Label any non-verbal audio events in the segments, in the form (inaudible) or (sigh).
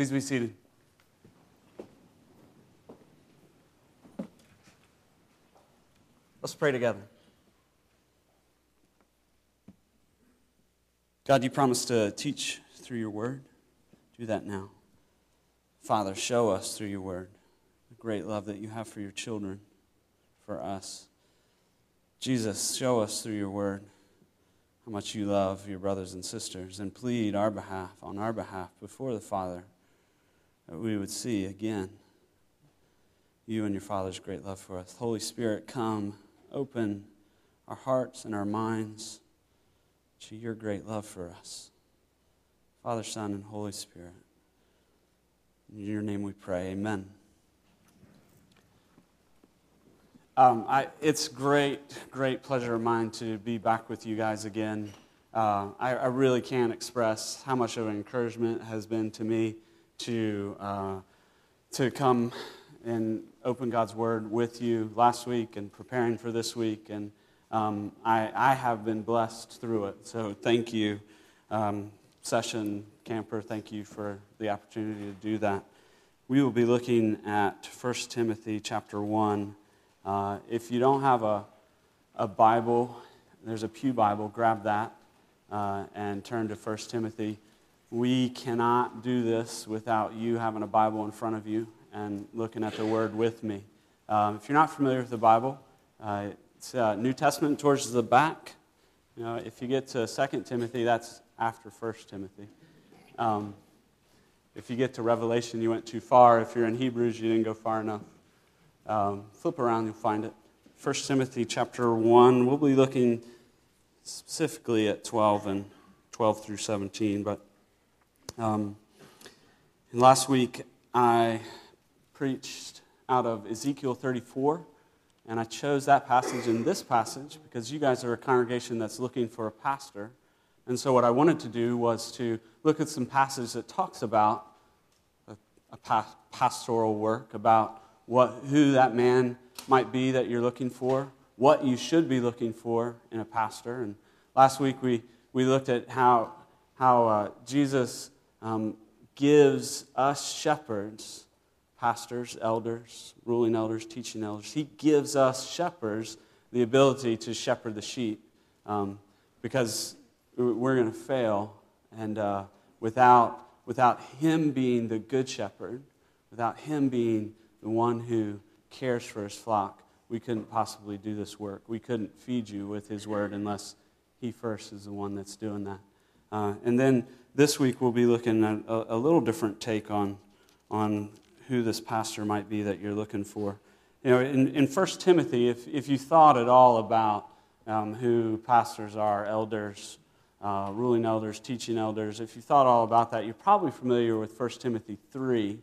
Please be seated. Let's pray together. God, you promised to teach through your word. Do that now. Father, show us through your word the great love that you have for your children, for us. Jesus, show us through your word how much you love your brothers and sisters and plead our behalf, on our behalf, before the Father, that we would see again you and your Father's great love for us. Holy Spirit, come, open our hearts and our minds to your great love for us. Father, Son, and Holy Spirit. In your name we pray. Amen. Um, I, it's great, great pleasure of mine to be back with you guys again. Uh, I, I, really can't express how much of an encouragement has been to me to, uh, to come and open God's Word with you last week and preparing for this week. And um, I, I, have been blessed through it. So thank you, um, Session Camper. Thank you for the opportunity to do that. We will be looking at 1 Timothy chapter 1 uh, if you don't have a, a Bible, there's a Pew Bible, grab that uh, and turn to 1 Timothy. We cannot do this without you having a Bible in front of you and looking at the Word with me. Um, if you're not familiar with the Bible, uh, it's uh, New Testament towards the back. You know, if you get to 2 Timothy, that's after 1 Timothy. Um, if you get to Revelation, you went too far. If you're in Hebrews, you didn't go far enough. Um, flip around, you'll find it. 1 Timothy chapter 1. We'll be looking specifically at 12 and 12 through 17. But um, last week I preached out of Ezekiel 34, and I chose that passage in this passage because you guys are a congregation that's looking for a pastor. And so what I wanted to do was to look at some passages that talks about a, a pa- pastoral work, about what, who that man might be that you're looking for, what you should be looking for in a pastor. And last week we, we looked at how, how uh, Jesus um, gives us shepherds, pastors, elders, ruling elders, teaching elders, he gives us shepherds the ability to shepherd the sheep um, because we're going to fail. And uh, without, without him being the good shepherd, without him being the one who cares for his flock, we couldn't possibly do this work. We couldn't feed you with his word unless he first is the one that's doing that. Uh, and then this week we'll be looking at a, a, little different take on, on who this pastor might be that you're looking for. You know, in, in 1 Timothy, if, if you thought at all about um, who pastors are, elders, uh, ruling elders, teaching elders, if you thought all about that, you're probably familiar with 1 Timothy 3.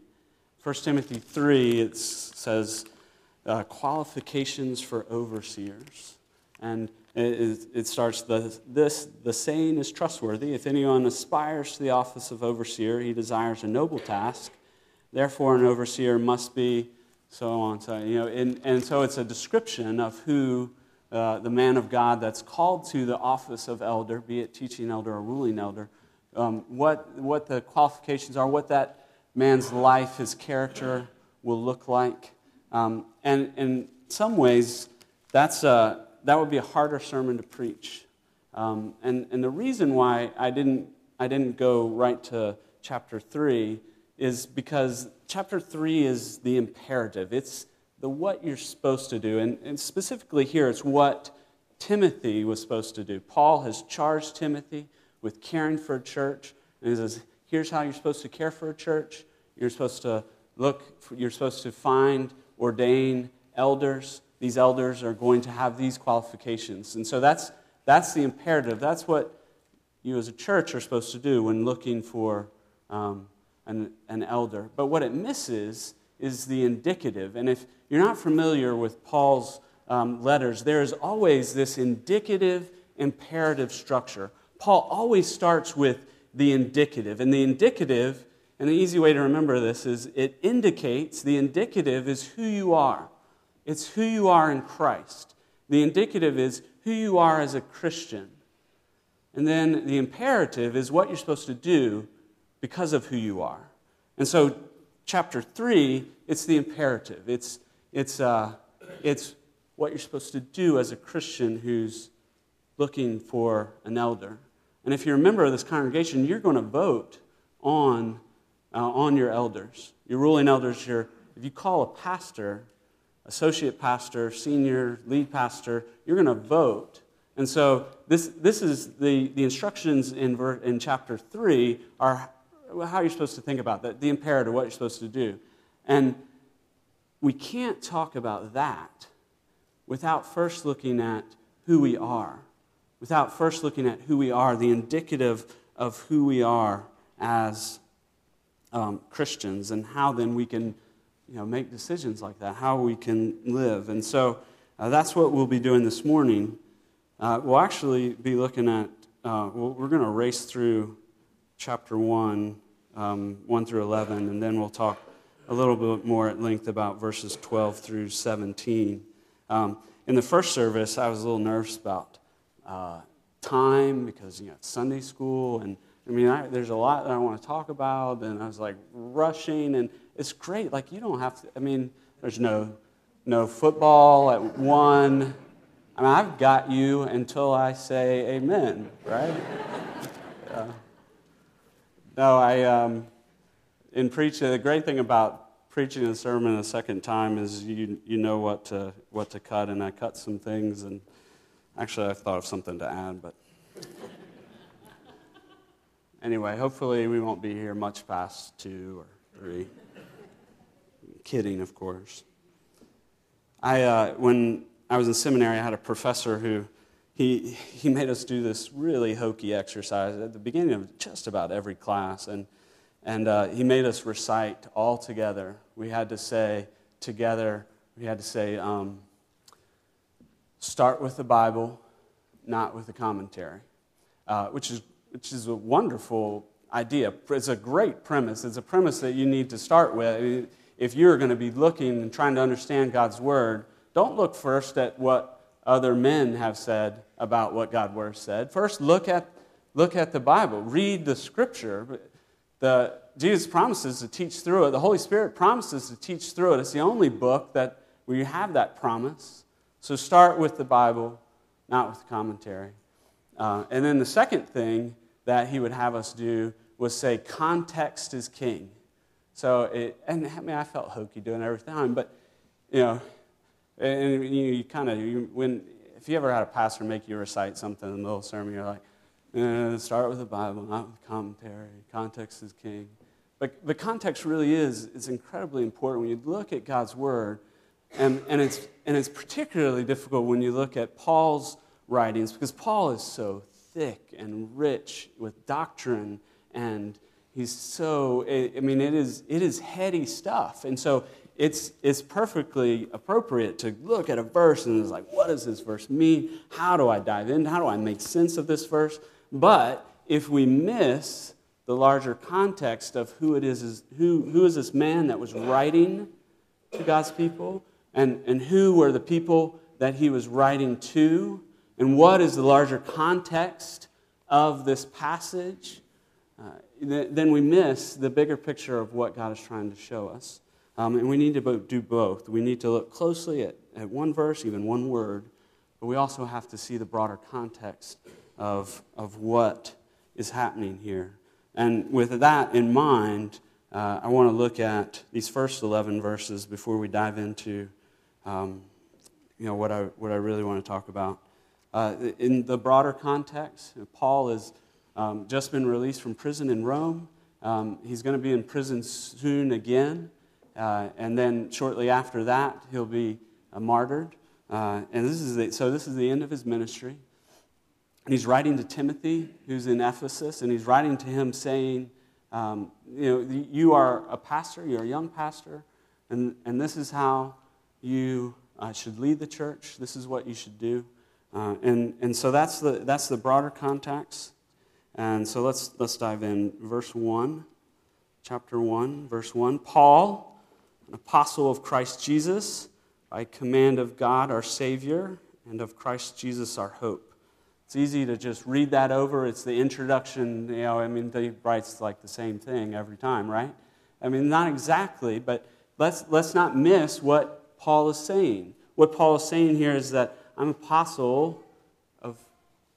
1 Timothy 3, it says uh, qualifications for overseers. And it, it starts, the, this, the saying is trustworthy. If anyone aspires to the office of overseer, he desires a noble task. Therefore, an overseer must be so on. So, you know, and, and so it's a description of who uh, the man of God that's called to the office of elder, be it teaching elder or ruling elder, um, what, what the qualifications are, what that man's life, his character will look like. Um, and in some ways, that's a, that would be a harder sermon to preach. Um, and, and the reason why I didn't, I didn't go right to chapter 3 is because chapter 3 is the imperative. It's the what you're supposed to do. And, and specifically here, it's what Timothy was supposed to do. Paul has charged Timothy with caring for a church. And he says, here's how you're supposed to care for a church. You're supposed to look, you're supposed to find, ordain elders. These elders are going to have these qualifications. And so that's, that's the imperative. That's what you as a church are supposed to do when looking for um, an, an elder. But what it misses is the indicative. And if you're not familiar with Paul's um, letters, there is always this indicative imperative structure. Paul always starts with the indicative. And the indicative and the easy way to remember this is it indicates, the indicative is who you are. It's who you are in Christ. The indicative is who you are as a Christian. And then the imperative is what you're supposed to do because of who you are. And so, chapter 3, it's the imperative. It's, it's, uh, it's what you're supposed to do as a Christian who's looking for an elder. And if you're a member of this congregation, you're going to vote on, uh, on your elders. Your ruling elders, your, if you call a pastor, associate pastor, senior, lead pastor, you're going to vote. And so this, this is the, the instructions in, ver, in chapter 3 are how you're supposed to think about that, the imperative, what you're supposed to do. And we can't talk about that without first looking at who we are, without first looking at who we are, the indicative of who we are as um, Christians, and how then we can you know, make decisions like that, how we can live. And so uh, that's what we'll be doing this morning. Uh, we'll actually be looking at, uh, we're going to race through chapter 1, um, 1 through 11, and then we'll talk a little bit more at length about verses 12 through 17. Um, in the first service, I was a little nervous about uh, time because you know Sunday school, and I mean, I, there's a lot that I want to talk about, and I was like rushing, and it's great. Like you don't have to. I mean, there's no no football at one. I mean, I've got you until I say amen, right? yeah. No, I um, in preaching. The great thing about preaching a sermon a second time is you you know what to what to cut, and I cut some things, and actually I thought of something to add, but anyway, hopefully we won't be here much past two or three. Kidding, of course. I uh, when I was in seminary, I had a professor who he, he made us do this really hokey exercise at the beginning of just about every class. And, and uh, he made us recite all together. We had to say together, we had to say, um, start with the Bible, not with the commentary, uh, which, is, which is a wonderful idea. It's a great premise. It's a premise that you need to start with. If you're going to be looking and trying to understand God's Word, don't look first at what other men have said about what God's Word said. First, look at, look at the Bible, read the Scripture. The, Jesus promises to teach through it. The Holy Spirit promises to teach through it. It's the only book that where you have that promise. So start with the Bible, not with commentary. Uh, and then the second thing that he would have us do was say, context is king. So, it, and I mean, I felt hokey doing everything, but, you know, and you, you kind of, when, if you ever had a pastor make you recite something in the middle of a sermon, you're like, eh, start with the Bible, not with commentary. Context is king. But the context really is, is incredibly important when you look at God's Word. And, and, it's, and it's particularly difficult when you look at Paul's writings because Paul is so thick and rich with doctrine and he's so i mean it is it is heady stuff and so it's, it's perfectly appropriate to look at a verse and it's like, what does this verse mean? How do I dive in? How do I make sense of this verse? But if we miss the larger context of who it is, is who, who is this man that was writing to God's people, and, and who were the people that he was writing to, and what is the larger context of this passage, uh, then we miss the bigger picture of what God is trying to show us. Um, and we need to do both. We need to look closely at, at one verse, even one word, but we also have to see the broader context of, of what is happening here. And with that in mind, uh, I want to look at these first 11 verses before we dive into um, you know, what, I, what I really want to talk about. Uh, in the broader context, Paul has um, just been released from prison in Rome. Um, he's going to be in prison soon again. Uh, and then shortly after that, he'll be uh, martyred. Uh, and this is the, so this is the end of his ministry. And he's writing to Timothy, who's in Ephesus, and he's writing to him saying, um, you know, you are a pastor, you're a young pastor, and, and this is how you uh, should lead the church. This is what you should do. Uh, and, and so that's the, that's the broader context. And so let's, let's dive in. Verse 1, chapter 1, verse 1. Paul, an apostle of Christ Jesus, by command of God our Savior, and of Christ Jesus our hope. It's easy to just read that over. It's the introduction, you know, I mean, he writes like the same thing every time, right? I mean, not exactly, but let's, let's not miss what Paul is saying. What Paul is saying here is that I'm apostle of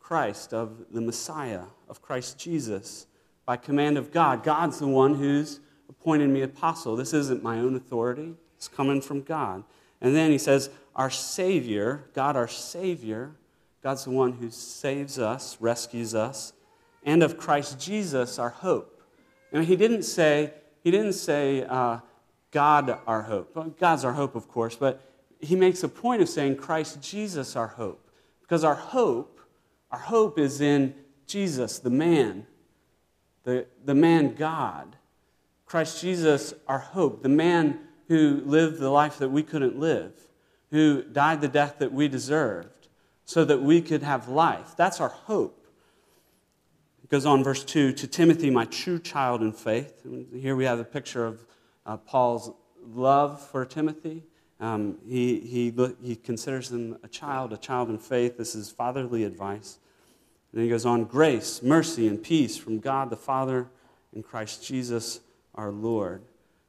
Christ, of the Messiah, of Christ Jesus, by command of God. God's the one who's appointed me apostle. This isn't my own authority, it's coming from God. And then he says, Our Savior, God, our Savior, God's the one who saves us, rescues us, and of Christ Jesus, our hope. And he didn't say, he didn't say uh, God, our hope. God's our hope, of course, but he makes a point of saying Christ Jesus, our hope. Because our hope, our hope is in Jesus, the man, the, the man God. Christ Jesus, our hope, the man who lived the life that we couldn't live, who died the death that we deserved, so that we could have life. That's our hope. It goes on, verse 2 To Timothy, my true child in faith. Here we have a picture of uh, Paul's love for Timothy. Um, he, he, he considers him a child, a child in faith. This is fatherly advice. And he goes on grace, mercy, and peace from God the Father and Christ Jesus our Lord.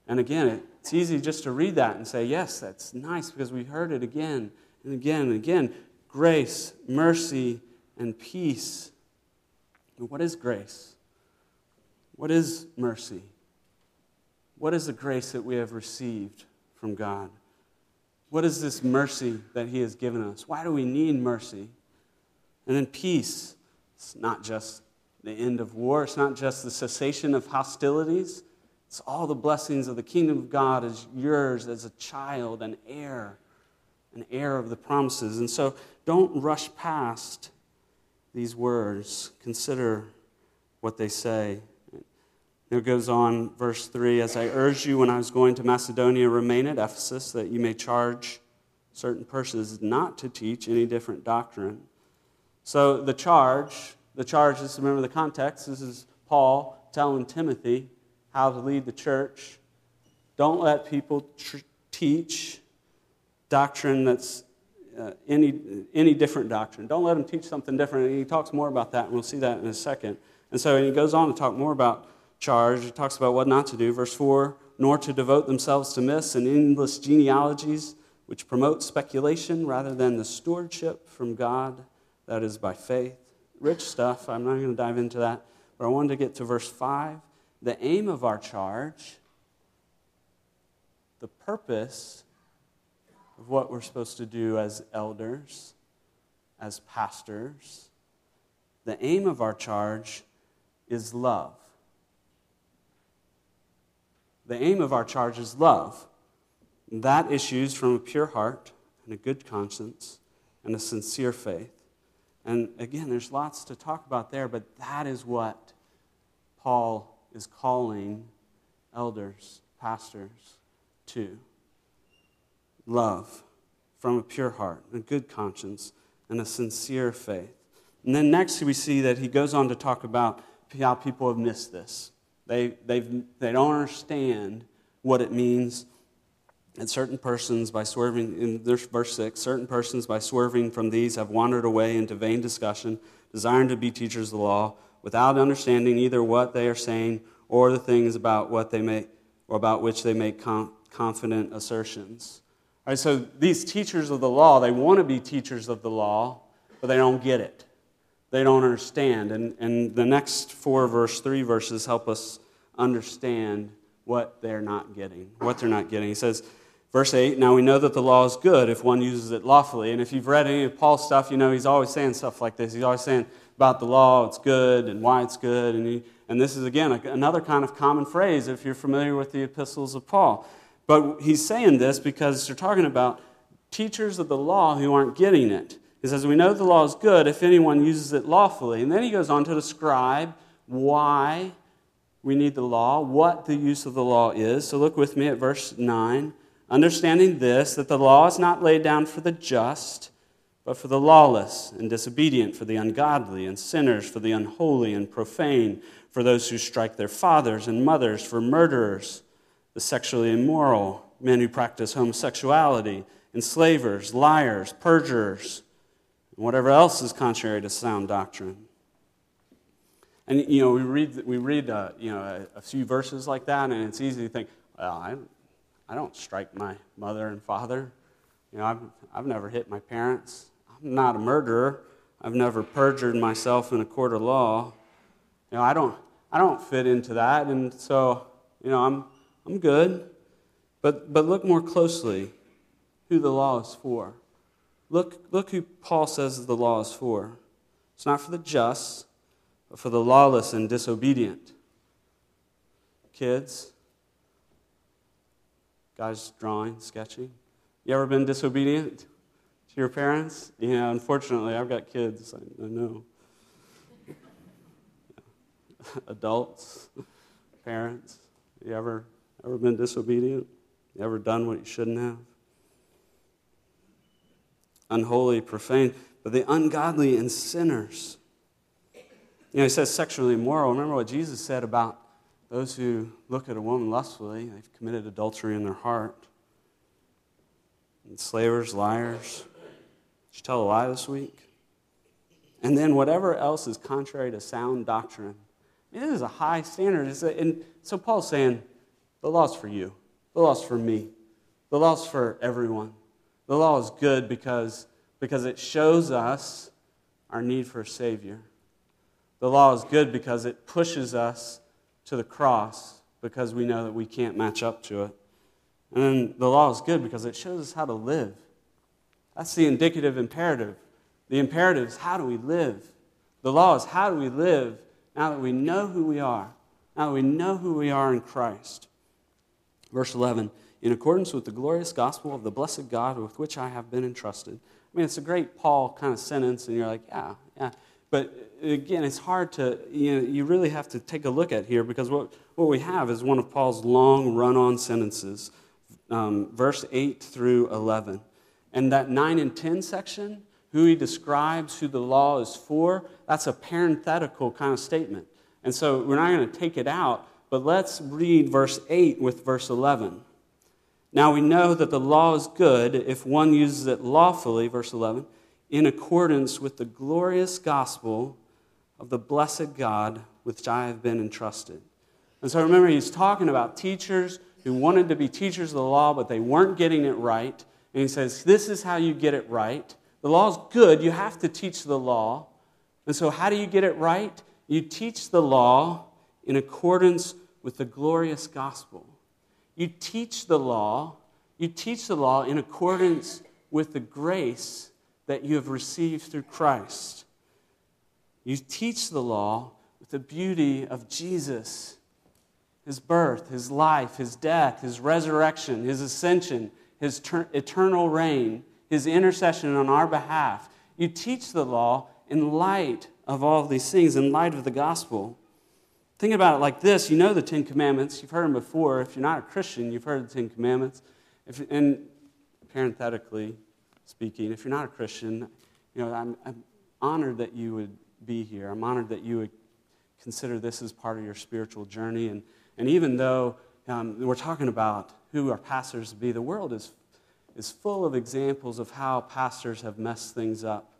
And again, it's easy just to read that and say, yes, that's nice because we heard it again and again and again. Grace, mercy, and peace. And what is grace? What is mercy? What is the grace that we have received from God? What is this mercy that He has given us? Why do we need mercy? And then peace. It's not just the end of war, it's not just the cessation of hostilities. It's all the blessings of the kingdom of God is yours as a child, an heir, an heir of the promises. And so don't rush past these words. Consider what they say. It goes on, verse 3 As I urged you when I was going to Macedonia, remain at Ephesus, that you may charge certain persons not to teach any different doctrine. So the charge, the charge is, remember the context, this is Paul telling Timothy how to lead the church. Don't let people tr- teach doctrine that's uh, any, any different doctrine. Don't let them teach something different. And he talks more about that, and we'll see that in a second. And so he goes on to talk more about charge. He talks about what not to do. Verse 4 nor to devote themselves to myths and endless genealogies, which promote speculation rather than the stewardship from God that is by faith. Rich stuff. I'm not going to dive into that. But I wanted to get to verse 5. The aim of our charge, the purpose of what we're supposed to do as elders, as pastors, the aim of our charge is love. The aim of our charge is love. That issues from a pure heart and a good conscience and a sincere faith. And again, there's lots to talk about there, but that is what Paul is calling elders, pastors to love from a pure heart, a good conscience, and a sincere faith. And then next, we see that he goes on to talk about how people have missed this. They, they've, they don't understand what it means. And certain persons, by swerving, in verse 6, certain persons, by swerving from these, have wandered away into vain discussion, desiring to be teachers of the law, without understanding either what they are saying or the things about what they make, or about which they make com- confident assertions. All right, so these teachers of the law, they want to be teachers of the law, but they don't get it they don't understand. And, and the next four verse, three verses help us understand what they're not getting, what they're not getting. He says, verse 8, now we know that the law is good if one uses it lawfully. And if you've read any of Paul's stuff, you know he's always saying stuff like this. He's always saying about the law, it's good, and why it's good. And, he, and this is, again, another kind of common phrase if you're familiar with the epistles of Paul. But he's saying this because they're talking about teachers of the law who aren't getting it. He says, We know the law is good if anyone uses it lawfully. And then he goes on to describe why we need the law, what the use of the law is. So look with me at verse 9. Understanding this, that the law is not laid down for the just, but for the lawless and disobedient, for the ungodly and sinners, for the unholy and profane, for those who strike their fathers and mothers, for murderers, the sexually immoral, men who practice homosexuality, enslavers, liars, perjurers and whatever else is contrary to sound doctrine. And, you know, we read, we read uh, you know, a, a, few verses like that, and it's easy to think, well, I, I don't strike my mother and father. You know, I've, I've never hit my parents. I'm not a murderer. I've never perjured myself in a court of law. You know, I don't, I don't fit into that, and so, you know, I'm, I'm good. But, but look more closely who the law is for. Look, look who Paul says the law is for. It's not for the just, but for the lawless and disobedient. Kids, guys drawing, sketching. You ever been disobedient to your parents? Yeah, unfortunately, I've got kids. I, I know. (laughs) Adults, parents, you ever ever been disobedient? You ever done what you shouldn't have? Unholy, profane, but the ungodly and sinners. You know, he says sexually immoral. Remember what Jesus said about those who look at a woman lustfully, they've committed adultery in their heart. Enslavers, liars. Did you tell a lie this week? And then whatever else is contrary to sound doctrine. It is a high standard. And so Paul's saying, the law's for you. The law's for me. The law's for everyone. The law is good because, because it shows us our need for a Savior. The law is good because it pushes us to the cross because we know that we can't match up to it. And then the law is good because it shows us how to live. That's the indicative imperative. The imperative is how do we live? The law is how do we live now that we know who we are, now that we know who we are in Christ. Verse 11, in accordance with the glorious gospel of the blessed God with which I have been entrusted. I mean, it's a great Paul kind of sentence, and you're like, yeah, yeah. But again, it's hard to, you know, you really have to take a look at here because what, what we have is one of Paul's long run on sentences, um, verse 8 through 11. And that 9 and 10 section, who he describes who the law is for, that's a parenthetical kind of statement. And so we're not going to take it out, but let's read verse 8 with verse 11. Now we know that the law is good if one uses it lawfully, verse 11, in accordance with the glorious gospel of the blessed God with which I have been entrusted. And so remember, he's talking about teachers who wanted to be teachers of the law, but they weren't getting it right. And he says, This is how you get it right. The law is good. You have to teach the law. And so, how do you get it right? You teach the law in accordance with the glorious gospel. You teach the law, you teach the law in accordance with the grace that you have received through Christ. You teach the law with the beauty of Jesus, his birth, his life, his death, his resurrection, his ascension, his ter- eternal reign, his intercession on our behalf. You teach the law in light of all of these things, in light of the gospel. Think about it like this you know the Ten Commandments, you've heard them before. If you're not a Christian, you've heard the Ten Commandments. If, and parenthetically speaking, if you're not a Christian, you know, I'm, I'm honored that you would be here. I'm honored that you would consider this as part of your spiritual journey. And, and even though um, we're talking about who our pastors be, the world is, is full of examples of how pastors have messed things up.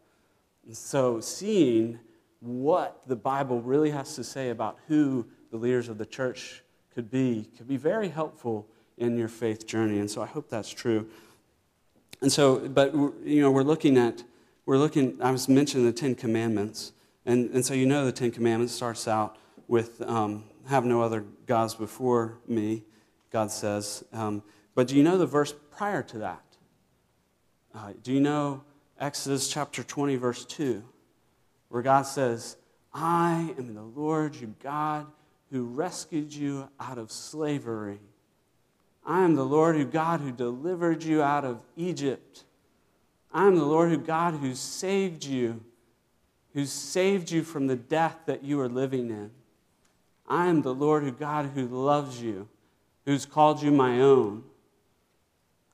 And so seeing what the Bible really has to say about who the leaders of the church could be could be very helpful in your faith journey. And so I hope that's true. And so, but you know, we're looking at we're looking. I was mentioning the Ten Commandments, and and so you know the Ten Commandments starts out with um, "Have no other gods before me," God says. Um, but do you know the verse prior to that? Uh, do you know Exodus chapter 20, verse 2? where God says, I am the Lord your God who rescued you out of slavery. I am the Lord your God who delivered you out of Egypt. I am the Lord your God who saved you, who saved you from the death that you are living in. I am the Lord your God who loves you, who's called you my own.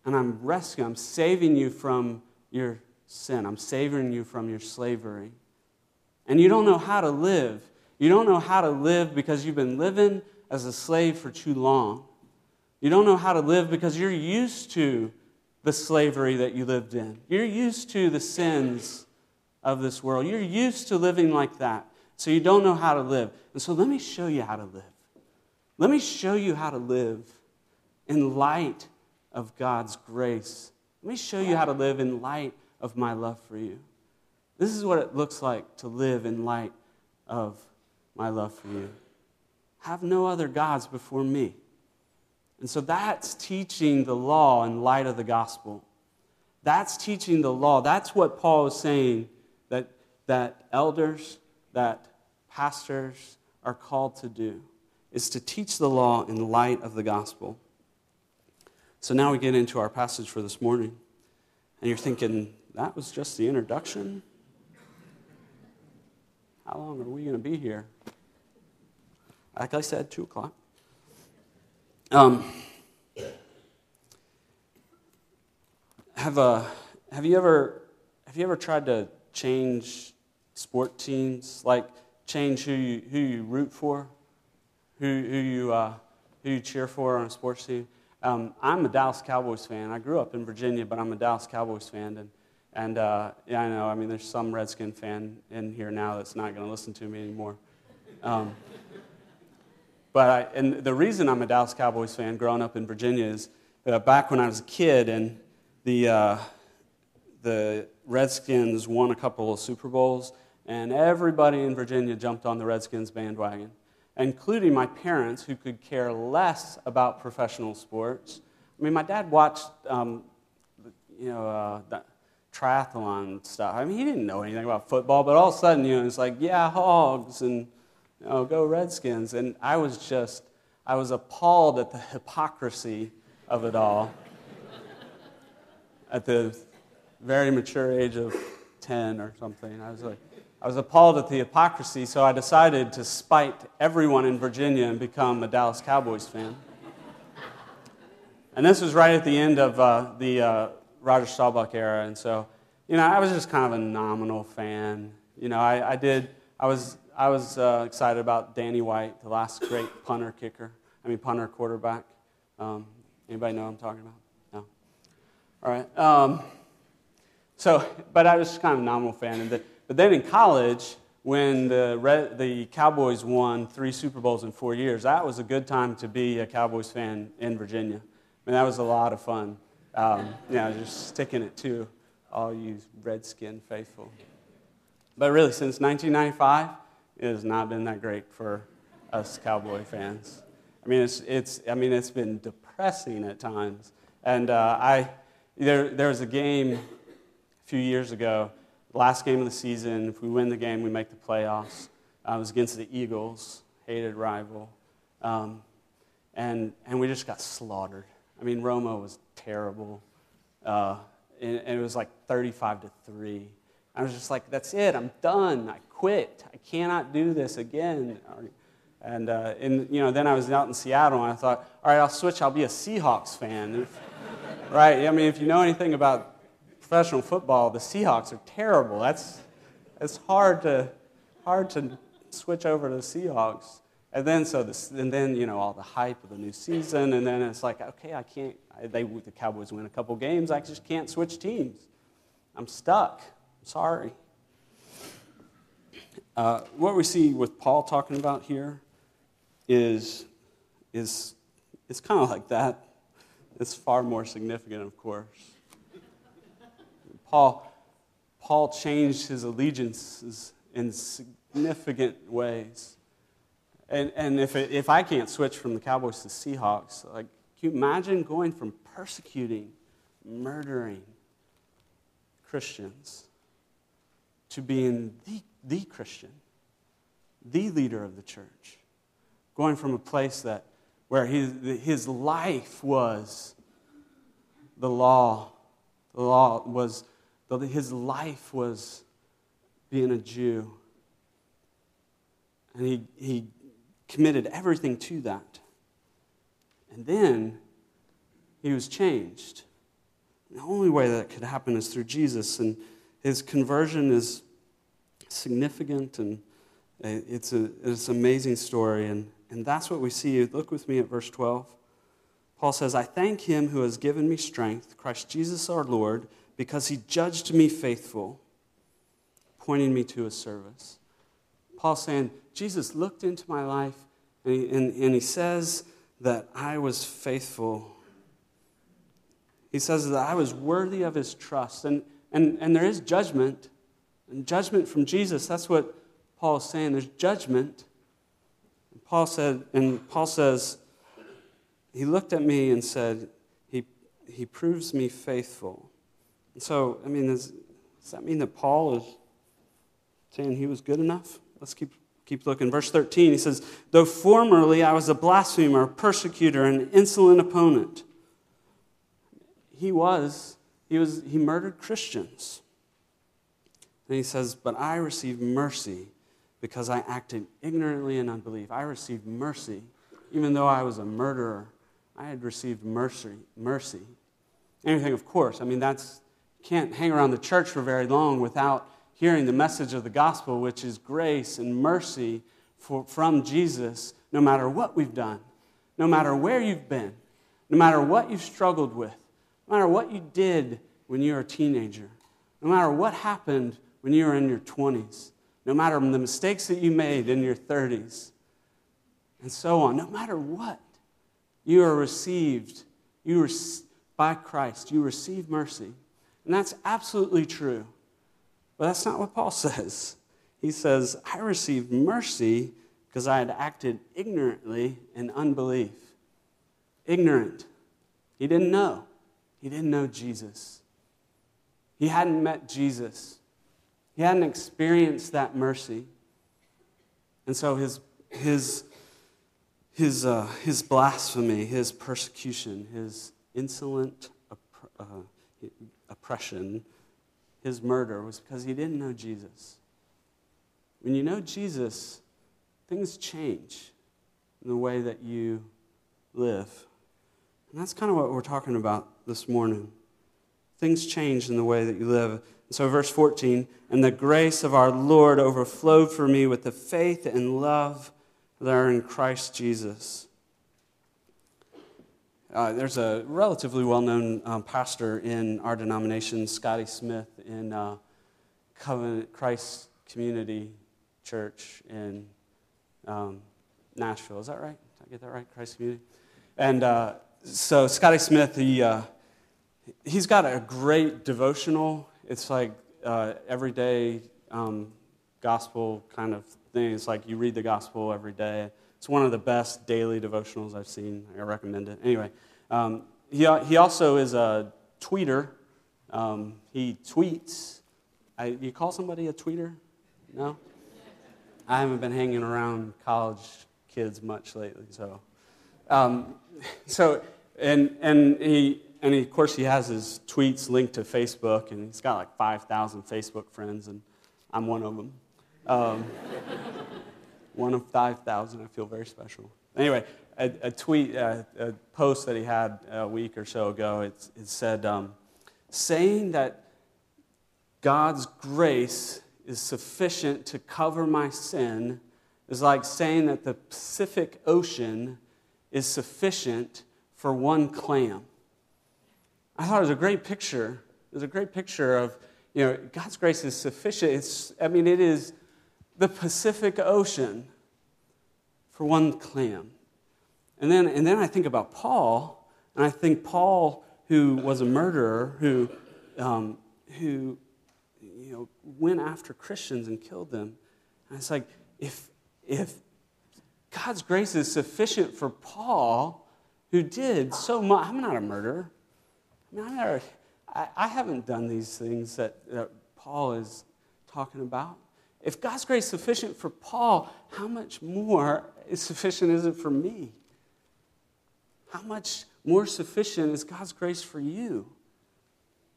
And I'm rescuing, I'm saving you from your sin. I'm saving you from your slavery and you don't know how to live. You don't know how to live because you've been living as a slave for too long. You don't know how to live because you're used to the slavery that you lived in. You're used to the sins of this world. You're used to living like that. So you don't know how to live. And so let me show you how to live. Let me show you how to live in light of God's grace. Let me show you how to live in light of my love for you. This is what it looks like to live in light of my love for you. Have no other gods before me. And so that's teaching the law in light of the gospel. That's teaching the law. That's what Paul is saying that, elders, that pastors are called to do, is to teach the law in light of the gospel. So now we get into our passage for this morning. And you're thinking, that was just the introduction? How long are we going to be here? Like I said, 2 o'clock. Um, have, uh, have, you ever, have you ever tried to change sport teams? Like change who you, who you root for? Who, who, you, uh, who you cheer for on a sports team? Um, I'm a Dallas Cowboys fan. I grew up in Virginia, but I'm a Dallas Cowboys fan. And, and uh, yeah, I know. I mean, there's some Redskin fan in here now that's not going to listen to me anymore. Um, but I, and the reason I'm a Dallas Cowboys fan growing up in Virginia is uh, back when I was a kid and the, uh, the Redskins won a couple of Super Bowls, and everybody in Virginia jumped on the Redskins bandwagon, including my parents who could care less about professional sports. I mean, my dad watched, um, you know, uh, triathlon stuff. I mean, he didn't know anything about football, but all of a sudden, you know, it's like, yeah, hogs and oh, go Redskins. And I was just, I was appalled at the hypocrisy of it all at the very mature age of 10 or something. I was like, I was appalled at the hypocrisy, so I decided to spite everyone in Virginia and become a Dallas Cowboys fan. And this was right at the end of uh, the uh, Roger Staubach era, and so, you know, I was just kind of a nominal fan. You know, I, I did, I was I was uh, excited about Danny White, the last great punter kicker. I mean, punter quarterback. Um, anybody know what I'm talking about? No. All right. Um, so, but I was kind of a nominal fan. And the, but then in college, when the, Red, the Cowboys won three Super Bowls in four years, that was a good time to be a Cowboys fan in Virginia. I mean, that was a lot of fun. Um, you know, just sticking it to all you Redskin faithful. But really, since 1995, it has not been that great for us Cowboy fans. I mean, it's, it's, I mean, it's been depressing at times. And uh, I, there, there was a game a few years ago, last game of the season. If we win the game, we make the playoffs. Uh, it was against the Eagles, hated rival. Um, and, and we just got slaughtered. I mean, Romo was terrible. Uh, and, and, it was like 35 to 3. I was just like, that's it, I'm done. I quit. I cannot do this again. And, uh, and, you know, then I was out in Seattle and I thought, all right, I'll switch. I'll be a Seahawks fan. (laughs) right? I mean, if you know anything about professional football, the Seahawks are terrible. That's, it's hard to, hard to switch over to the Seahawks. And then, so this, and then, you know, all the hype of the new season. And then it's like, okay, I can't, they, the Cowboys win a couple games. I just can't switch teams. I'm stuck. I'm sorry. Uh, what we see with Paul talking about here is, is, it's kind of like that. It's far more significant, of course. Paul, Paul changed his allegiances in significant ways. And, and if, it, if I can't switch from the Cowboys to Seahawks, like, can you imagine going from persecuting, murdering Christians to being the the Christian, the leader of the church, going from a place that where his, his life was the law, the law was his life was being a Jew, and he he committed everything to that, and then he was changed. The only way that could happen is through Jesus, and his conversion is significant and it's, a, it's an amazing story. And, and that's what we see. Look with me at verse 12. Paul says, I thank him who has given me strength, Christ Jesus our Lord, because he judged me faithful, pointing me to his service. Paul's saying, Jesus looked into my life and he, and, and he says that I was faithful. He says that I was worthy of his trust. And, and, and there is judgment, and judgment from Jesus. That's what Paul is saying. There's judgment. And Paul said, and Paul says, he looked at me and said, he, he proves me faithful. So, I mean, does, does that mean that Paul is saying he was good enough? Let's keep, keep looking. Verse 13, he says, Though formerly I was a blasphemer, a persecutor, an insolent opponent. He was, he was, he murdered Christians. And he says, But I received mercy because I acted ignorantly in unbelief. I received mercy. Even though I was a murderer, I had received mercy. mercy. Anything, of course. I mean, that's can't hang around the church for very long without hearing the message of the gospel, which is grace and mercy for, from Jesus, no matter what we've done, no matter where you've been, no matter what you've struggled with, no matter what you did when you were a teenager, no matter what happened when you were in your 20s, no matter the mistakes that you made in your 30s, and so on, no matter what, you are received you by Christ. You receive mercy. And that's absolutely true. But that's not what Paul (laughs) says. He says, I received mercy because I had acted ignorantly in unbelief. Ignorant. He didn't know. He didn't know Jesus. He hadn't met Jesus. He hadn't experienced that mercy. And so his, his, his, uh, his blasphemy, his persecution, his insolent uh, oppression, his murder, was because he didn't know Jesus. When you know Jesus, things change in the way that you live. And that's kind of what we're talking about this morning. Things change in the way that you live. And so, verse 14, and the grace of our Lord overflowed for me with the faith and love that are in Christ Jesus. Uh, there's a relatively well known um, pastor in our denomination, Scotty Smith, in uh, Covenant Christ Community Church in um, Nashville. Is that right? Did I get that right? Christ Community? And uh, so, Scotty Smith, he, uh, he's got a great devotional. It's like uh, everyday um, gospel kind of thing. It's like you read the gospel every day. It's one of the best daily devotionals I've seen. I recommend it. Anyway, um, he, he also is a tweeter. Um, he tweets. I, you call somebody a tweeter? No? I haven't been hanging around college kids much lately, so. Um, (laughs) so, and, and, he, and he, of course, he has his tweets linked to Facebook, and he's got like 5,000 Facebook friends, and I'm one of them. Um, (laughs) one of 5,000. I feel very special. Anyway, a, a tweet, uh, a post that he had a week or so ago, it, it said, um, saying that God's grace is sufficient to cover my sin is like saying that the Pacific Ocean is sufficient for one clam. I thought it was a great picture. It was a great picture of, you know, God's grace is sufficient. It's, I mean, it is the Pacific Ocean for one clam. And then, and then I think about Paul, and I think Paul, who was a murderer, who, um, who you know, went after Christians and killed them. And it's like, if, if God's grace is sufficient for Paul, who did so much, I'm not a murderer. I mean, I'm not, I, I haven't done these things that, that Paul is talking about. If God's grace is sufficient for Paul, how much more is sufficient is it for me? How much more sufficient is God's grace for you?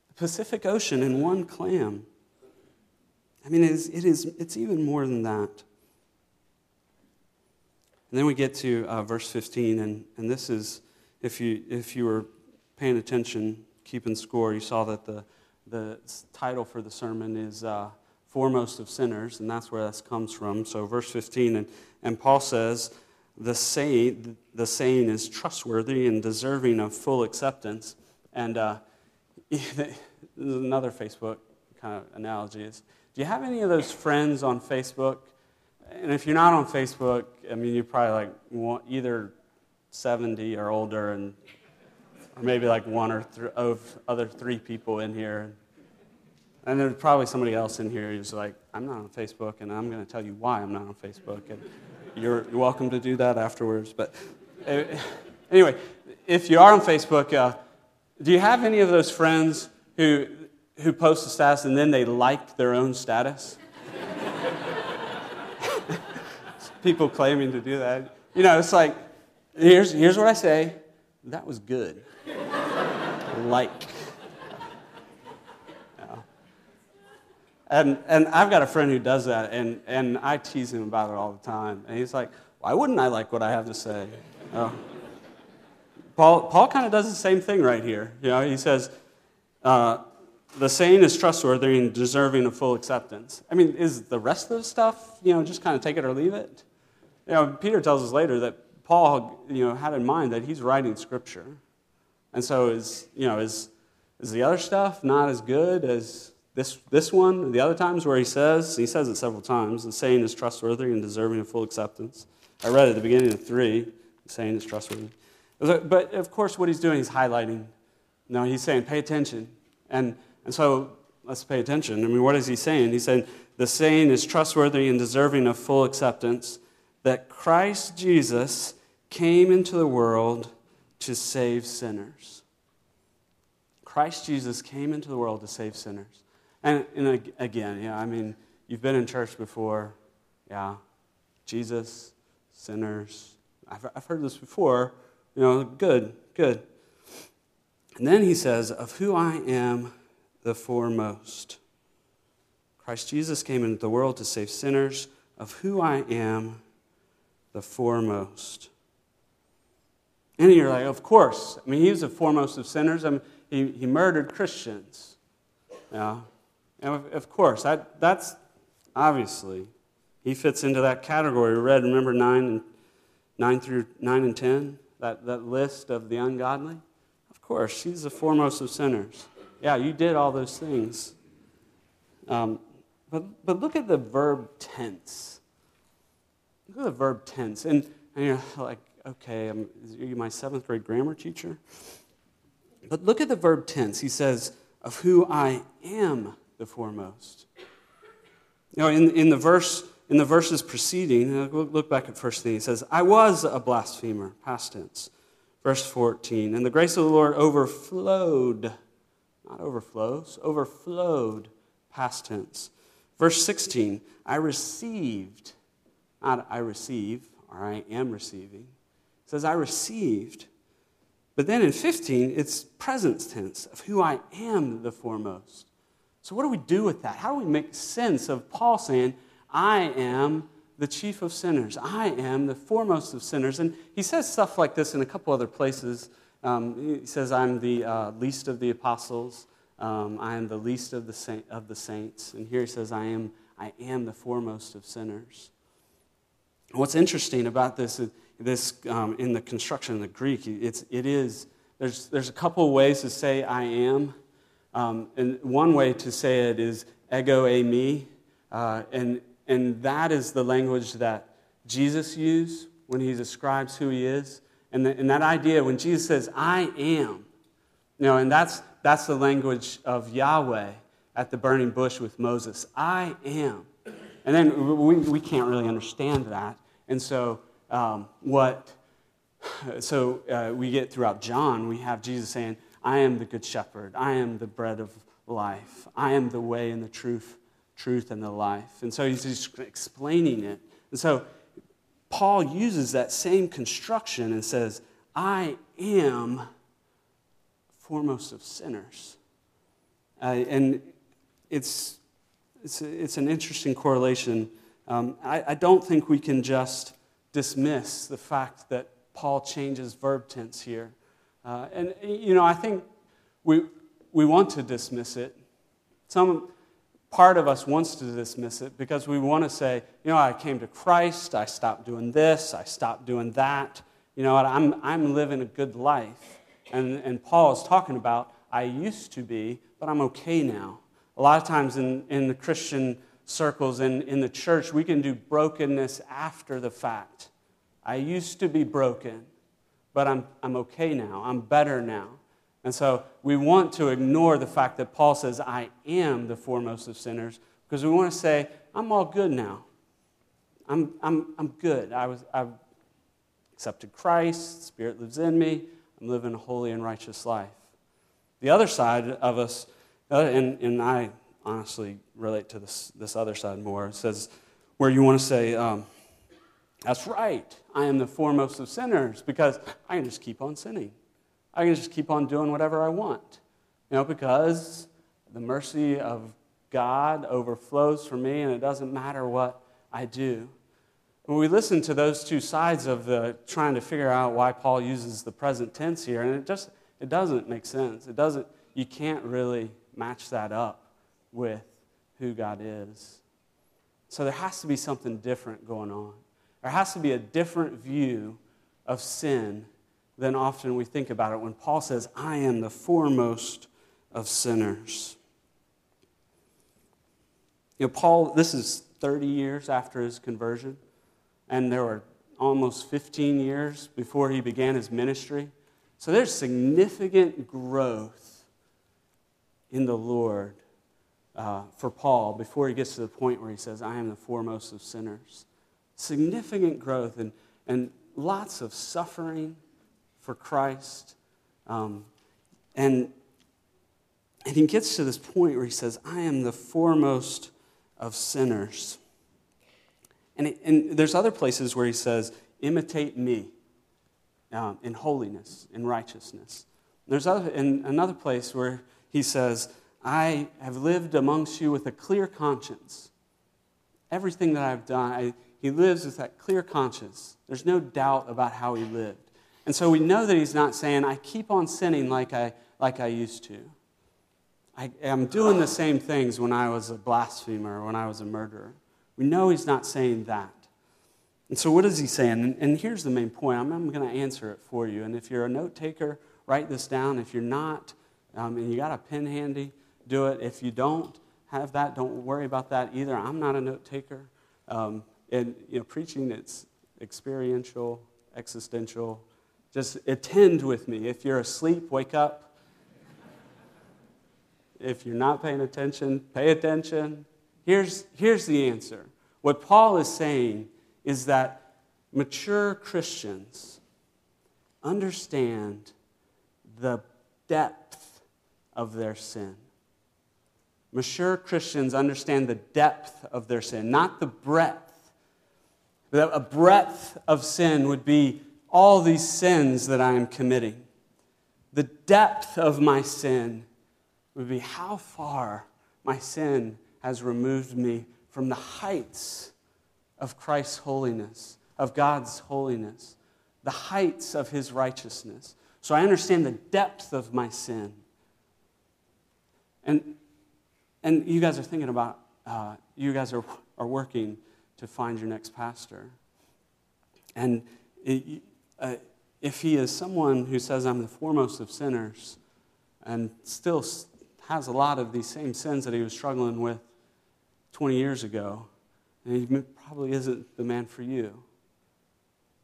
The Pacific Ocean in one clam. I mean, it is, it is, it's even more than that. And then we get to uh, verse 15, and, and this is, if you, if you were paying attention, keeping score, you saw that the, the title for the sermon is uh, foremost of sinners, and that's where this comes from. So, verse 15, and, and Paul says, the saying, the saying is trustworthy and deserving of full acceptance. And uh, (laughs) another Facebook kind of analogy is do you have any of those friends on Facebook? and if you're not on Facebook, I mean, you're probably like either 70 or older, and or maybe like one or th- of other three people in here. And there's probably somebody else in here who's like, I'm not on Facebook, and I'm going to tell you why I'm not on Facebook. And you're welcome to do that afterwards. But uh, anyway, if you are on Facebook, uh, do you have any of those friends who, who post a status and then they like their own status? (laughs) People claiming to do that. You know, it's like, here's, here's what I say that was good. like. And, and I've got a friend who does that, and, and I tease him about it all the time. And he's like, why wouldn't I like what I have to say? Oh. Paul, Paul kind of does the same thing right here. You know, he says, uh, the saying is trustworthy and deserving of full acceptance. I mean, is the rest of the stuff, you know, just kind of take it or leave it? You know, Peter tells us later that Paul, you know, had in mind that he's writing Scripture. And so is, you know, is, is the other stuff not as good as this, this one, the other times where he says, he says it several times, the saying is trustworthy and deserving of full acceptance. I read at the beginning of three, the saying is trustworthy. But of course, what he's doing is highlighting. No, he's saying, pay attention. And, and so let's pay attention. I mean, what is he saying? He's saying, the saying is trustworthy and deserving of full acceptance that Christ Jesus came into the world to save sinners. Christ Jesus came into the world to save sinners. And, and again, yeah, I mean, you've been in church before. Yeah. Jesus, sinners. I've, I've heard this before. You know, good, good. And then he says, Of who I am the foremost. Christ Jesus came into the world to save sinners, of who I am the foremost. And you're like, Of course. I mean, he was the foremost of sinners. I mean, he, he murdered Christians. Yeah. And of, of course, that, that's obviously, he fits into that category. We read, remember, 9 and, 9 through 9 and 10, that, that list of the ungodly? Of course, he's the foremost of sinners. Yeah, you did all those things. Um, but, but look at the verb tense. Look at the verb tense. And, and you're like, okay, I'm, are you my seventh grade grammar teacher? But look at the verb tense. He says, of who I am the foremost. You know, in, in the verse, in the verses preceding, uh, look back at first thing. He says, I was a blasphemer, past tense. Verse 14, and the grace of the Lord overflowed, not overflows, overflowed, past tense. Verse 16, I received, not I receive, or I am receiving. It says, I received. But then in 15, it's present tense of who I am the foremost. So, what do we do with that? How do we make sense of Paul saying, I am the chief of sinners? I am the foremost of sinners. And he says stuff like this in a couple other places. Um, he says, I'm the uh, least of the apostles. Um, I am the least of the, saint, of the saints. And here he says, I am, I am the foremost of sinners. What's interesting about this is this um, in the construction of the Greek, it's, it is, there's, there's a couple ways to say I am. Um, and one way to say it is ego eimi, uh, and, and that is the language that Jesus used when he describes who he is. And, the, and that idea, when Jesus says, I am, you know, and that's, that's the language of Yahweh at the burning bush with Moses. I am. And then we, we can't really understand that. And so, um, what, so uh, we get throughout John, we have Jesus saying, I am the good shepherd. I am the bread of life. I am the way and the truth, truth and the life. And so he's just explaining it. And so Paul uses that same construction and says, I am foremost of sinners. Uh, and it's, it's, it's an interesting correlation. Um, I, I don't think we can just dismiss the fact that Paul changes verb tense here. Uh, and, you know, I think we, we want to dismiss it. Some part of us wants to dismiss it because we want to say, you know, I came to Christ, I stopped doing this, I stopped doing that. You know, I'm, I'm living a good life. And, and Paul is talking about, I used to be, but I'm okay now. A lot of times in, in the Christian circles in, in the church, we can do brokenness after the fact. I used to be broken, but I'm, I'm okay now. I'm better now. And so we want to ignore the fact that Paul says, I am the foremost of sinners, because we want to say, I'm all good now. I'm, I'm, I'm good. I was, I've accepted Christ, Spirit lives in me, I'm living a holy and righteous life. The other side of us, uh, and, and I honestly relate to this, this other side more, says, where you want to say, um, that's right, I am the foremost of sinners because I can just keep on sinning. I can just keep on doing whatever I want. You know, because the mercy of God overflows for me and it doesn't matter what I do. When we listen to those two sides of the trying to figure out why Paul uses the present tense here, and it just it doesn't make sense. It doesn't, you can't really match that up with who God is. So there has to be something different going on. There has to be a different view of sin than often we think about it when Paul says, I am the foremost of sinners. You know, Paul, this is 30 years after his conversion, and there were almost 15 years before he began his ministry. So there's significant growth in the Lord uh, for Paul before he gets to the point where he says, I am the foremost of sinners. Significant growth and, and lots of suffering for Christ. Um, and, and he gets to this point where he says, I am the foremost of sinners. And, and there's other places where he says, imitate me um, in holiness, in righteousness. There's other, in another place where he says, I have lived amongst you with a clear conscience. Everything that I've done, I, he lives with that clear conscience. There's no doubt about how he lived. And so we know that he's not saying, I keep on sinning like I, like I used to. I am doing the same things when I was a blasphemer, when I was a murderer. We know he's not saying that. And so, what is he saying? And, and here's the main point. I'm, I'm going to answer it for you. And if you're a note taker, write this down. If you're not, um, and you got a pen handy, do it. If you don't have that, don't worry about that either. I'm not a note taker. Um, and you know, preaching, it's experiential, existential. Just attend with me. If you're asleep, wake up. If you're not paying attention, pay attention. Here's, here's the answer. What Paul is saying is that mature Christians understand the depth of their sin. Mature Christians understand the depth of their sin, not the breadth. A breadth of sin would be all these sins that I am committing. The depth of my sin would be how far my sin has removed me from the heights of Christ's holiness, of God's holiness, the heights of his righteousness. So I understand the depth of my sin. And, and you guys are thinking about, uh, you guys are, are working to find your next pastor. And it, uh, if he is someone who says, I'm the foremost of sinners, and still has a lot of these same sins that he was struggling with 20 years ago, and he probably isn't the man for you.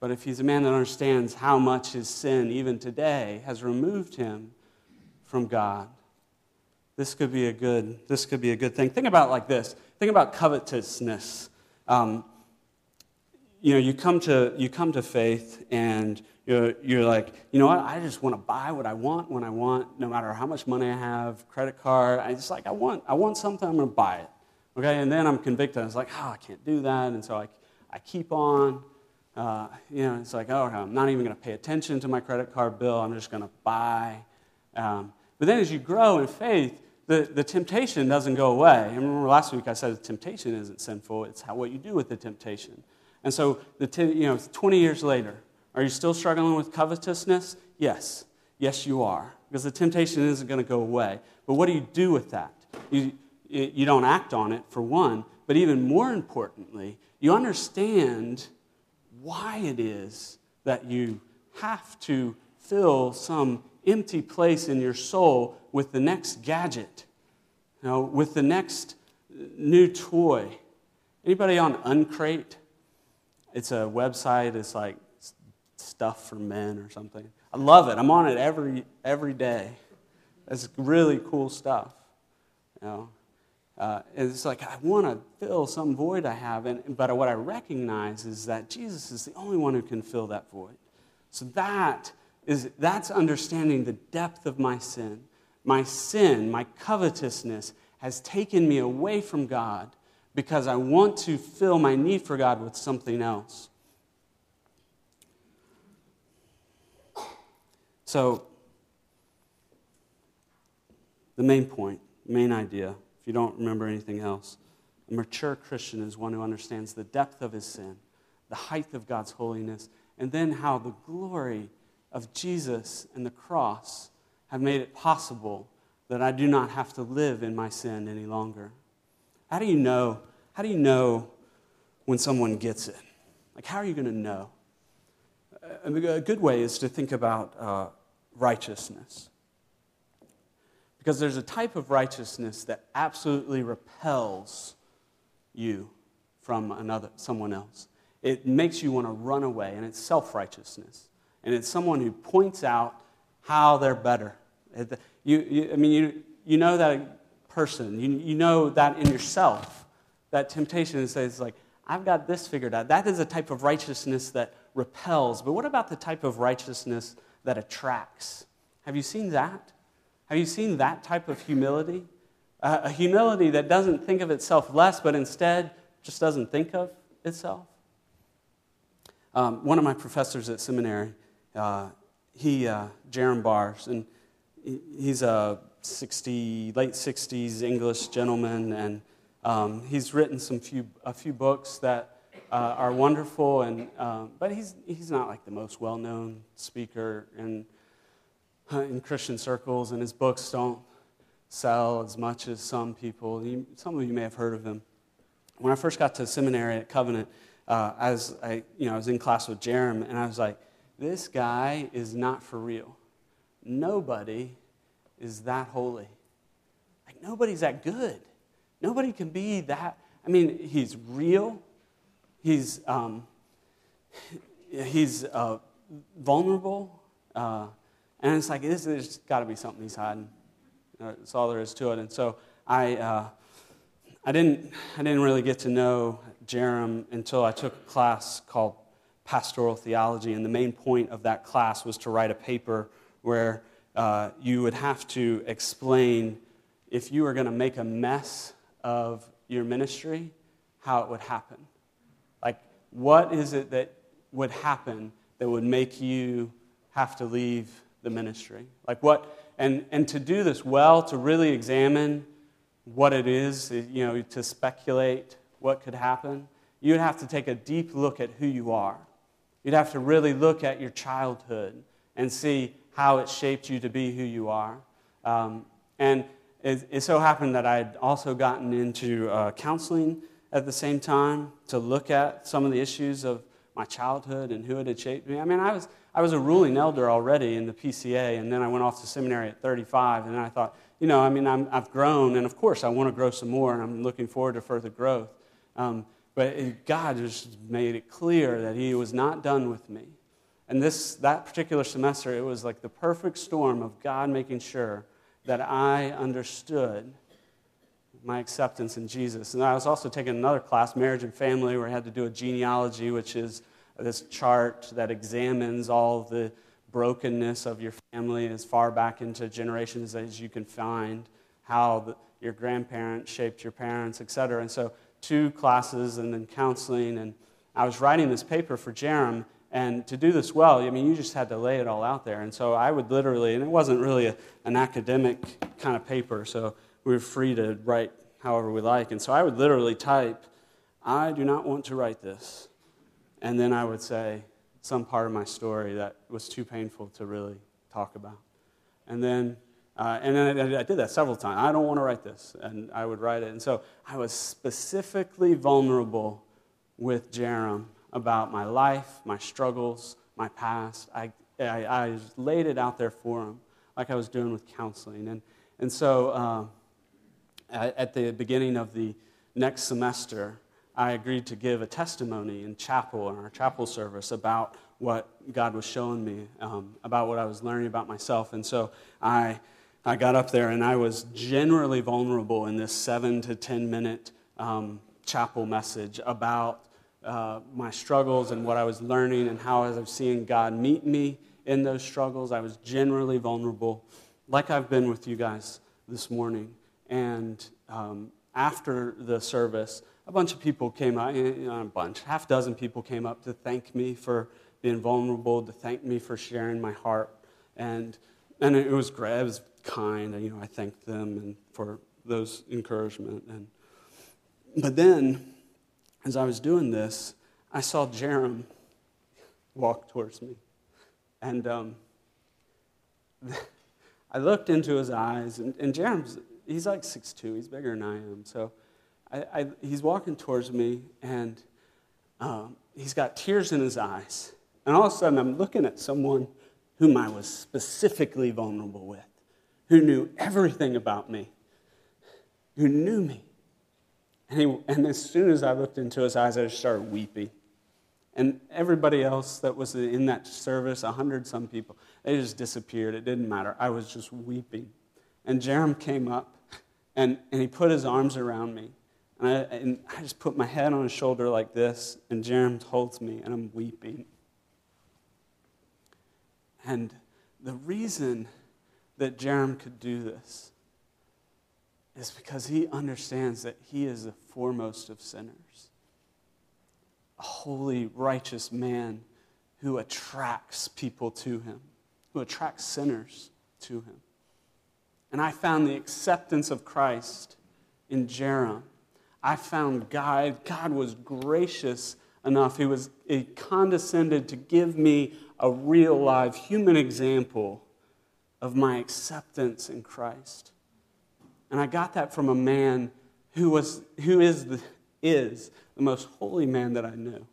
But if he's a man that understands how much his sin, even today, has removed him from God, this could be a good, this could be a good thing. Think about like this. Think about covetousness. Um, you know, you come to, you come to faith and you're, you're like, you know what? I just want to buy what I want when I want, no matter how much money I have, credit card. I just like, I want, I want something, I'm going to buy it. Okay, and then I'm convicted. I was like, oh, I can't do that. And so I, I keep on. Uh, you know, it's like, oh, I'm not even going to pay attention to my credit card bill. I'm just going to buy. Um, but then as you grow in faith, the, the temptation doesn't go away. I remember last week I said the temptation isn't sinful, it's how, what you do with the temptation. And so, the t- you know, 20 years later, are you still struggling with covetousness? Yes. Yes, you are. Because the temptation isn't going to go away. But what do you do with that? You, you don't act on it, for one, but even more importantly, you understand why it is that you have to fill some empty place in your soul with the next gadget, you know, with the next new toy. Anybody on Uncrate? It's a website. It's like stuff for men or something. I love it. I'm on it every every day. It's really cool stuff. You know, uh, it's like I want to fill some void I have, and, but what I recognize is that Jesus is the only one who can fill that void. So that is that's understanding the depth of my sin. My sin, my covetousness, has taken me away from God because I want to fill my need for God with something else. So, the main point, main idea, if you don't remember anything else, a mature Christian is one who understands the depth of his sin, the height of God's holiness, and then how the glory of Jesus and the cross have made it possible that I do not have to live in my sin any longer. How do you know? How do you know when someone gets it? Like, how are you going to know? A good way is to think about uh, righteousness. Because there's a type of righteousness that absolutely repels you from another, someone else. It makes you want to run away, and it's self righteousness. And it's someone who points out how they're better. You, you, I mean, you, you know that person, you, you know that in yourself. That temptation is, is like, I've got this figured out. That is a type of righteousness that repels. But what about the type of righteousness that attracts. Have you seen that? Have you seen that type of humility? Uh, a humility that doesn't think of itself less, but instead just doesn't think of itself? Um, one of my professors at seminary, uh, he, uh, Jerram Barrs, and he's a 60, late 60s English gentleman, and um, he's written some few, a few books that uh, are wonderful, and, uh, but he's, he's not like the most well known speaker in, uh, in Christian circles, and his books don't sell as much as some people. You, some of you may have heard of him. When I first got to seminary at Covenant, uh, I, was, I, you know, I was in class with Jerram, and I was like, this guy is not for real. Nobody is that holy. Like, nobody's that good. Nobody can be that. I mean, he's real, he's, um, (sighs) he's uh, vulnerable. Uh, and it's like, this, there's got to be something he's hiding. Uh, that's all there is to it. And so I, uh, I, didn't, I didn't really get to know Jerram until I took a class called Pastoral Theology. And the main point of that class was to write a paper where uh, you would have to explain if you were going to make a mess of your ministry, how it would happen. Like, what is it that would happen that would make you have to leave the ministry? Like, what, and, and to do this well, to really examine what it is, you know, to speculate what could happen, you'd have to take a deep look at who you are. You'd have to really look at your childhood and see how it shaped you to be who you are. Um, and it, it, so happened that I had also gotten into uh, counseling at the same time to look at some of the issues of my childhood and who it had shaped me. I mean, I was, I was a ruling elder already in the PCA, and then I went off to seminary at 35, and then I thought, you know, I mean, i have grown, and of course I want to grow some more, and I'm looking forward to further growth. Um, but God just made it clear that He was not done with me. And this, that particular semester, it was like the perfect storm of God making sure that I understood my acceptance in Jesus. And I was also taking another class, Marriage and Family, where I had to do a genealogy, which is this chart that examines all the brokenness of your family as far back into generations as you can find, how the, your grandparents shaped your parents, et cetera. And so, two classes and then counseling. And I was writing this paper for Jerram. And to do this well, I mean, you just had to lay it all out there. And so I would literally, and it wasn't really a, an academic kind of paper, so we were free to write however we like. And so I would literally type, I do not want to write this. And then I would say some part of my story that was too painful to really talk about. And then, uh, and then I, I did that several times. I don't want to write this. And I would write it. And so I was specifically vulnerable with Jerram about my life, my struggles, my past. I, I, I laid it out there for him, like I was doing with counseling. And, and so, uh, at the beginning of the next semester, I agreed to give a testimony in chapel, in our chapel service, about what God was showing me, um, about what I was learning about myself. And so I, I got up there and I was generally vulnerable in this seven to 10 minute um, chapel message about uh, my struggles and what I was learning and how I was seeing God meet me in those struggles. I was generally vulnerable, like I've been with you guys this morning. And um, after the service, a bunch of people came up, a bunch, half dozen people came up to thank me for being vulnerable, to thank me for sharing my heart. And, and it was great. It was kind. And, you know, I thanked them and for those encouragement. And, but then, as I was doing this, I saw Jerram walk towards me. And um, (laughs) I looked into his eyes, and, and Jerram's, he's like 6'2, he's bigger than I am. So I, I, he's walking towards me, and um, he's got tears in his eyes. And all of a sudden, I'm looking at someone whom I was specifically vulnerable with, who knew everything about me, who knew me. And, he, and as soon as I looked into his eyes, I just started weeping. And everybody else that was in that service, a hundred some people, they just disappeared. It didn't matter. I was just weeping. And Jerram came up and, and he put his arms around me. And I, and I just put my head on his shoulder like this, and Jerram holds me, and I'm weeping. And the reason that Jerram could do this is because he understands that he is the foremost of sinners, a holy, righteous man who attracts people to him, who attracts sinners to him. And I found the acceptance of Christ in Jerram. I found God, God was gracious enough. He was he condescended to give me a real live human example of my acceptance in Christ. And I got that from a man who, was, who is, the, is the most holy man that I knew.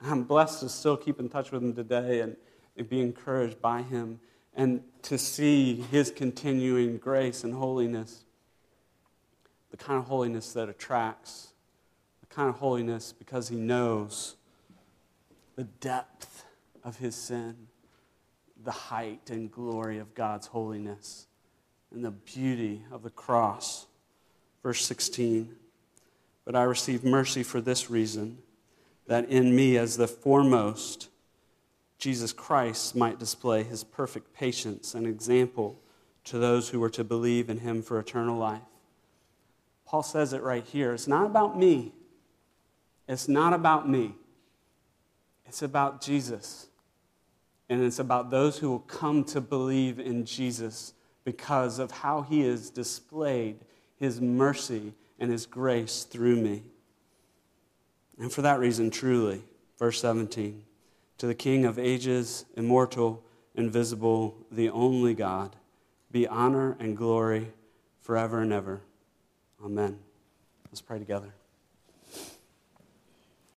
I'm blessed to still keep in touch with him today and be encouraged by him and to see his continuing grace and holiness. The kind of holiness that attracts, the kind of holiness because he knows the depth of his sin, the height and glory of God's holiness, and the beauty of the cross. Verse 16 But I received mercy for this reason, that in me, as the foremost, Jesus Christ might display his perfect patience and example to those who were to believe in him for eternal life. Paul says it right here. It's not about me. It's not about me. It's about Jesus. And it's about those who will come to believe in Jesus because of how he has displayed his mercy and his grace through me. And for that reason, truly, verse 17, to the King of ages, immortal, invisible, the only God, be honor and glory forever and ever. Amen. Let's pray together.